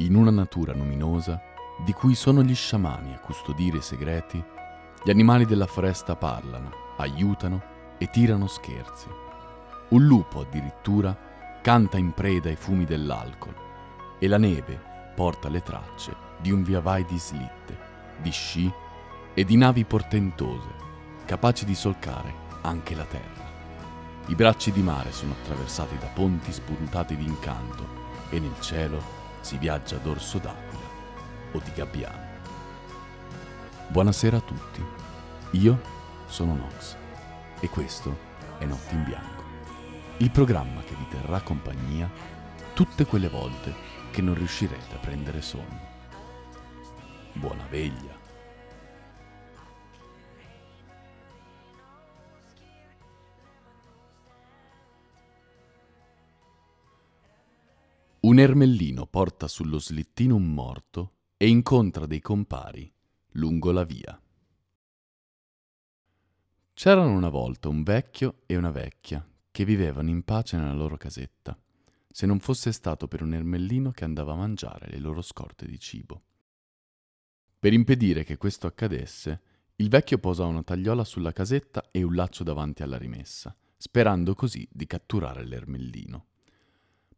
In una natura luminosa, di cui sono gli sciamani a custodire i segreti, gli animali della foresta parlano, aiutano e tirano scherzi. Un lupo addirittura canta in preda ai fumi dell'alcol e la neve porta le tracce di un via vai di slitte, di sci e di navi portentose, capaci di solcare anche la terra. I bracci di mare sono attraversati da ponti spuntati d'incanto e nel cielo si viaggia dorso d'aquila o di gabbiano. Buonasera a tutti, io sono Nox e questo è Notte in Bianco, il programma che vi terrà compagnia tutte quelle volte che non riuscirete a prendere sonno. Buona veglia! Un ermellino porta sullo slittino un morto e incontra dei compari lungo la via. C'erano una volta un vecchio e una vecchia che vivevano in pace nella loro casetta, se non fosse stato per un ermellino che andava a mangiare le loro scorte di cibo. Per impedire che questo accadesse, il vecchio posò una tagliola sulla casetta e un laccio davanti alla rimessa, sperando così di catturare l'ermellino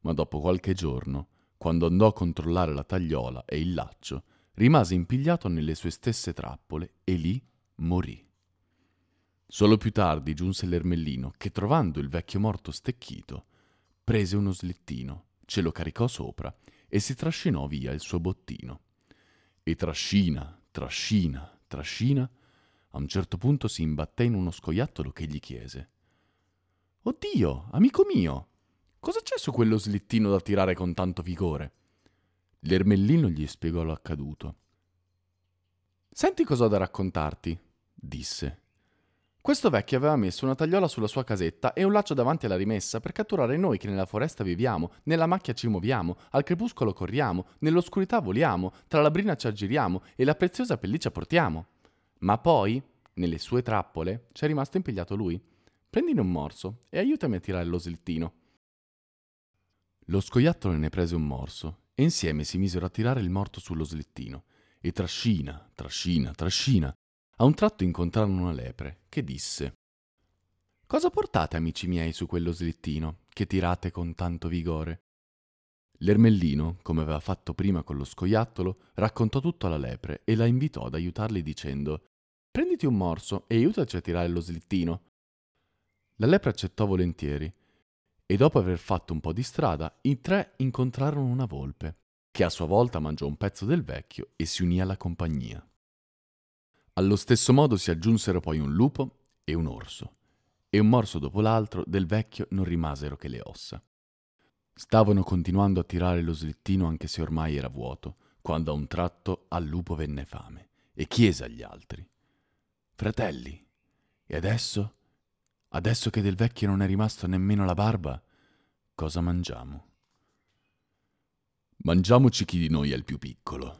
ma dopo qualche giorno, quando andò a controllare la tagliola e il laccio, rimase impigliato nelle sue stesse trappole e lì morì. Solo più tardi giunse l'ermellino che, trovando il vecchio morto stecchito, prese uno slittino, ce lo caricò sopra e si trascinò via il suo bottino. E trascina, trascina, trascina, a un certo punto si imbatté in uno scoiattolo che gli chiese Oddio, amico mio, Cosa c'è su quello slittino da tirare con tanto vigore? L'ermellino gli spiegò l'accaduto. Senti cosa ho da raccontarti, disse. Questo vecchio aveva messo una tagliola sulla sua casetta e un laccio davanti alla rimessa per catturare noi che nella foresta viviamo, nella macchia ci muoviamo, al crepuscolo corriamo, nell'oscurità voliamo, tra la brina ci aggiriamo e la preziosa pelliccia portiamo. Ma poi, nelle sue trappole, c'è rimasto impigliato lui. Prendine un morso e aiutami a tirare lo slittino. Lo scoiattolo ne prese un morso e insieme si misero a tirare il morto sullo slittino e trascina, trascina, trascina. A un tratto incontrarono una lepre che disse Cosa portate, amici miei, su quello slittino che tirate con tanto vigore? L'ermellino, come aveva fatto prima con lo scoiattolo, raccontò tutto alla lepre e la invitò ad aiutarli dicendo Prenditi un morso e aiutaci a tirare lo slittino. La lepre accettò volentieri e dopo aver fatto un po' di strada, i tre incontrarono una volpe, che a sua volta mangiò un pezzo del vecchio e si unì alla compagnia. Allo stesso modo si aggiunsero poi un lupo e un orso, e un morso dopo l'altro del vecchio non rimasero che le ossa. Stavano continuando a tirare lo slittino anche se ormai era vuoto, quando a un tratto al lupo venne fame e chiese agli altri Fratelli, e adesso? Adesso che del vecchio non è rimasto nemmeno la barba, cosa mangiamo? Mangiamoci chi di noi è il più piccolo,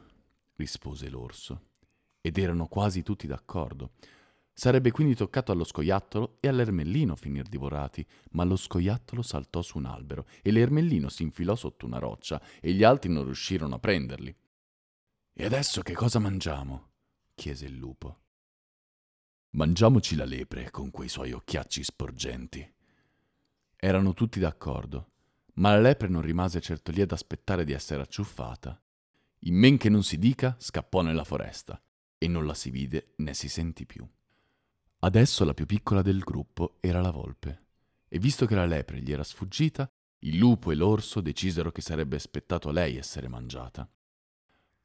rispose l'orso. Ed erano quasi tutti d'accordo. Sarebbe quindi toccato allo scoiattolo e all'ermellino finir divorati, ma lo scoiattolo saltò su un albero e l'ermellino si infilò sotto una roccia e gli altri non riuscirono a prenderli. E adesso che cosa mangiamo? chiese il lupo. Mangiamoci la lepre con quei suoi occhiacci sporgenti. Erano tutti d'accordo, ma la lepre non rimase certo lì ad aspettare di essere acciuffata. In men che non si dica, scappò nella foresta, e non la si vide né si sentì più. Adesso la più piccola del gruppo era la volpe, e visto che la lepre gli era sfuggita, il lupo e l'orso decisero che sarebbe aspettato lei essere mangiata.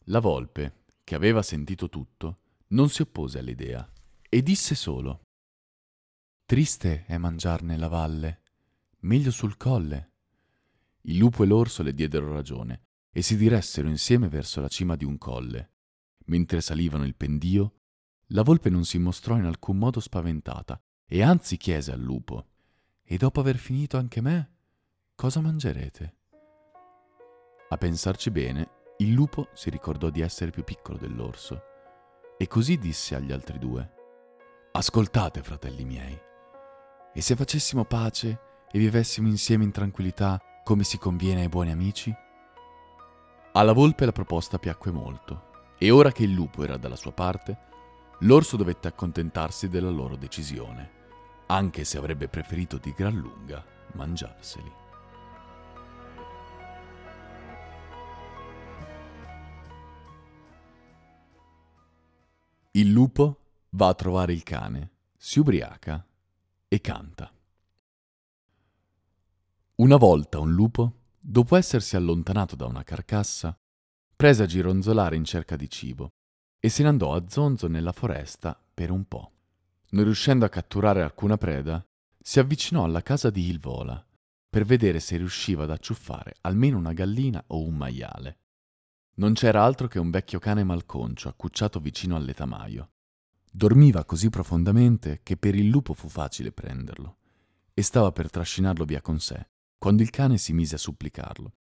La volpe, che aveva sentito tutto, non si oppose all'idea e disse solo Triste è mangiar nella valle, meglio sul colle. Il lupo e l'orso le diedero ragione e si diressero insieme verso la cima di un colle. Mentre salivano il pendio, la volpe non si mostrò in alcun modo spaventata e anzi chiese al lupo E dopo aver finito anche me, cosa mangerete? A pensarci bene, il lupo si ricordò di essere più piccolo dell'orso e così disse agli altri due Ascoltate, fratelli miei, e se facessimo pace e vivessimo insieme in tranquillità come si conviene ai buoni amici? Alla volpe la proposta piacque molto, e ora che il lupo era dalla sua parte, l'orso dovette accontentarsi della loro decisione, anche se avrebbe preferito di gran lunga mangiarseli. Il lupo va a trovare il cane, si ubriaca e canta. Una volta un lupo, dopo essersi allontanato da una carcassa, prese a gironzolare in cerca di cibo e se ne andò a zonzo nella foresta per un po'. Non riuscendo a catturare alcuna preda, si avvicinò alla casa di Ilvola per vedere se riusciva ad acciuffare almeno una gallina o un maiale. Non c'era altro che un vecchio cane malconcio accucciato vicino al letamaio. Dormiva così profondamente che per il lupo fu facile prenderlo e stava per trascinarlo via con sé, quando il cane si mise a supplicarlo.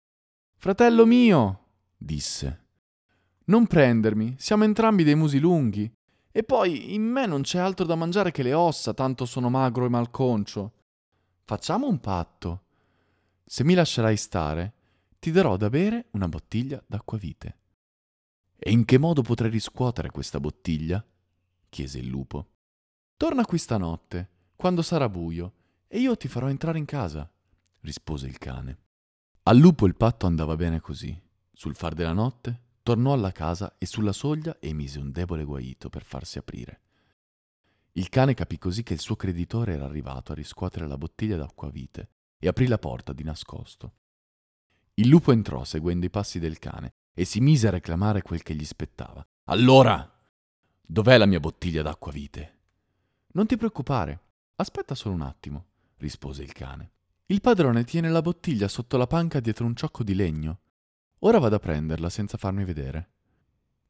Fratello mio, disse, non prendermi, siamo entrambi dei musi lunghi. E poi in me non c'è altro da mangiare che le ossa, tanto sono magro e malconcio. Facciamo un patto. Se mi lascerai stare, ti darò da bere una bottiglia d'acquavite. E in che modo potrei riscuotere questa bottiglia? Chiese il lupo. Torna qui stanotte, quando sarà buio, e io ti farò entrare in casa, rispose il cane. Al lupo il patto andava bene così. Sul far della notte tornò alla casa e sulla soglia emise un debole guaito per farsi aprire. Il cane capì così che il suo creditore era arrivato a riscuotere la bottiglia d'acquavite e aprì la porta di nascosto. Il lupo entrò seguendo i passi del cane e si mise a reclamare quel che gli spettava. Allora, dov'è la mia bottiglia d'acquavite? Non ti preoccupare, aspetta solo un attimo, rispose il cane. Il padrone tiene la bottiglia sotto la panca dietro un ciocco di legno. Ora vado a prenderla senza farmi vedere.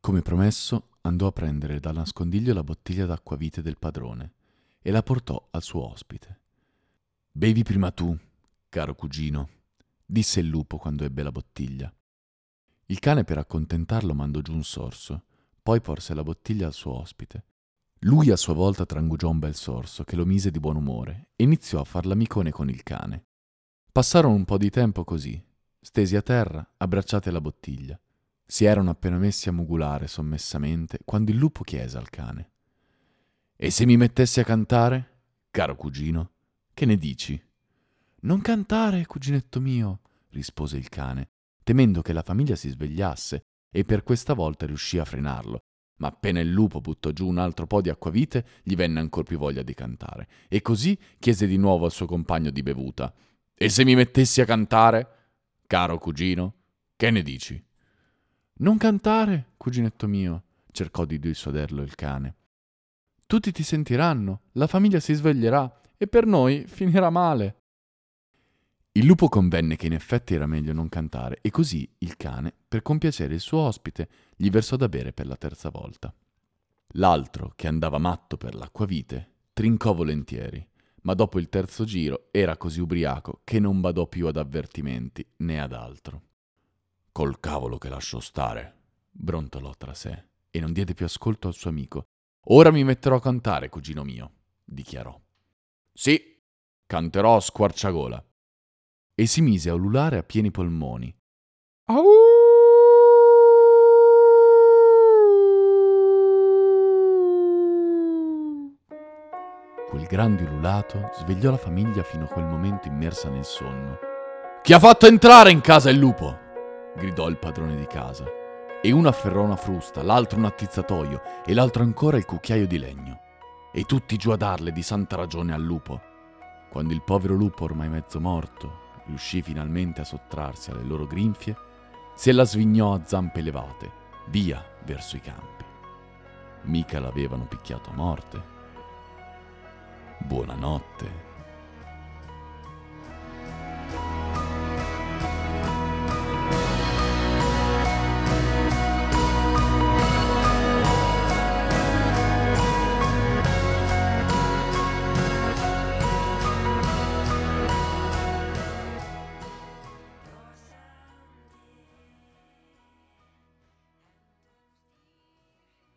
Come promesso, andò a prendere dal nascondiglio la bottiglia d'acquavite del padrone e la portò al suo ospite. Bevi prima tu, caro cugino, disse il lupo quando ebbe la bottiglia. Il cane per accontentarlo mandò giù un sorso, poi porse la bottiglia al suo ospite. Lui a sua volta trangugiò un bel sorso che lo mise di buon umore e iniziò a far l'amicone con il cane. Passarono un po' di tempo così, stesi a terra, abbracciati alla bottiglia. Si erano appena messi a mugulare sommessamente quando il lupo chiese al cane. E se mi mettessi a cantare, caro cugino, che ne dici? Non cantare, cuginetto mio, rispose il cane, temendo che la famiglia si svegliasse, e per questa volta riuscì a frenarlo. Ma appena il lupo buttò giù un altro po' di acquavite, gli venne ancor più voglia di cantare, e così chiese di nuovo al suo compagno di bevuta. E se mi mettessi a cantare, caro cugino, che ne dici? Non cantare, cuginetto mio, cercò di dissuaderlo il cane. Tutti ti sentiranno, la famiglia si sveglierà, e per noi finirà male. Il lupo convenne che in effetti era meglio non cantare e così il cane, per compiacere il suo ospite, gli versò da bere per la terza volta. L'altro, che andava matto per l'acquavite, trincò volentieri, ma dopo il terzo giro era così ubriaco che non badò più ad avvertimenti né ad altro. Col cavolo che lasciò stare, brontolò tra sé e non diede più ascolto al suo amico. Ora mi metterò a cantare, cugino mio, dichiarò. Sì, canterò a squarciagola e si mise a ululare a pieni polmoni. Au! Quel grande ululato svegliò la famiglia fino a quel momento immersa nel sonno. Chi ha fatto entrare in casa il lupo? gridò il padrone di casa. E uno afferrò una frusta, l'altro un attizzatoio e l'altro ancora il cucchiaio di legno. E tutti giù a darle di santa ragione al lupo. Quando il povero lupo, ormai mezzo morto, riuscì finalmente a sottrarsi alle loro grinfie, se la svignò a zampe levate, via verso i campi. Mica l'avevano picchiato a morte. Buonanotte.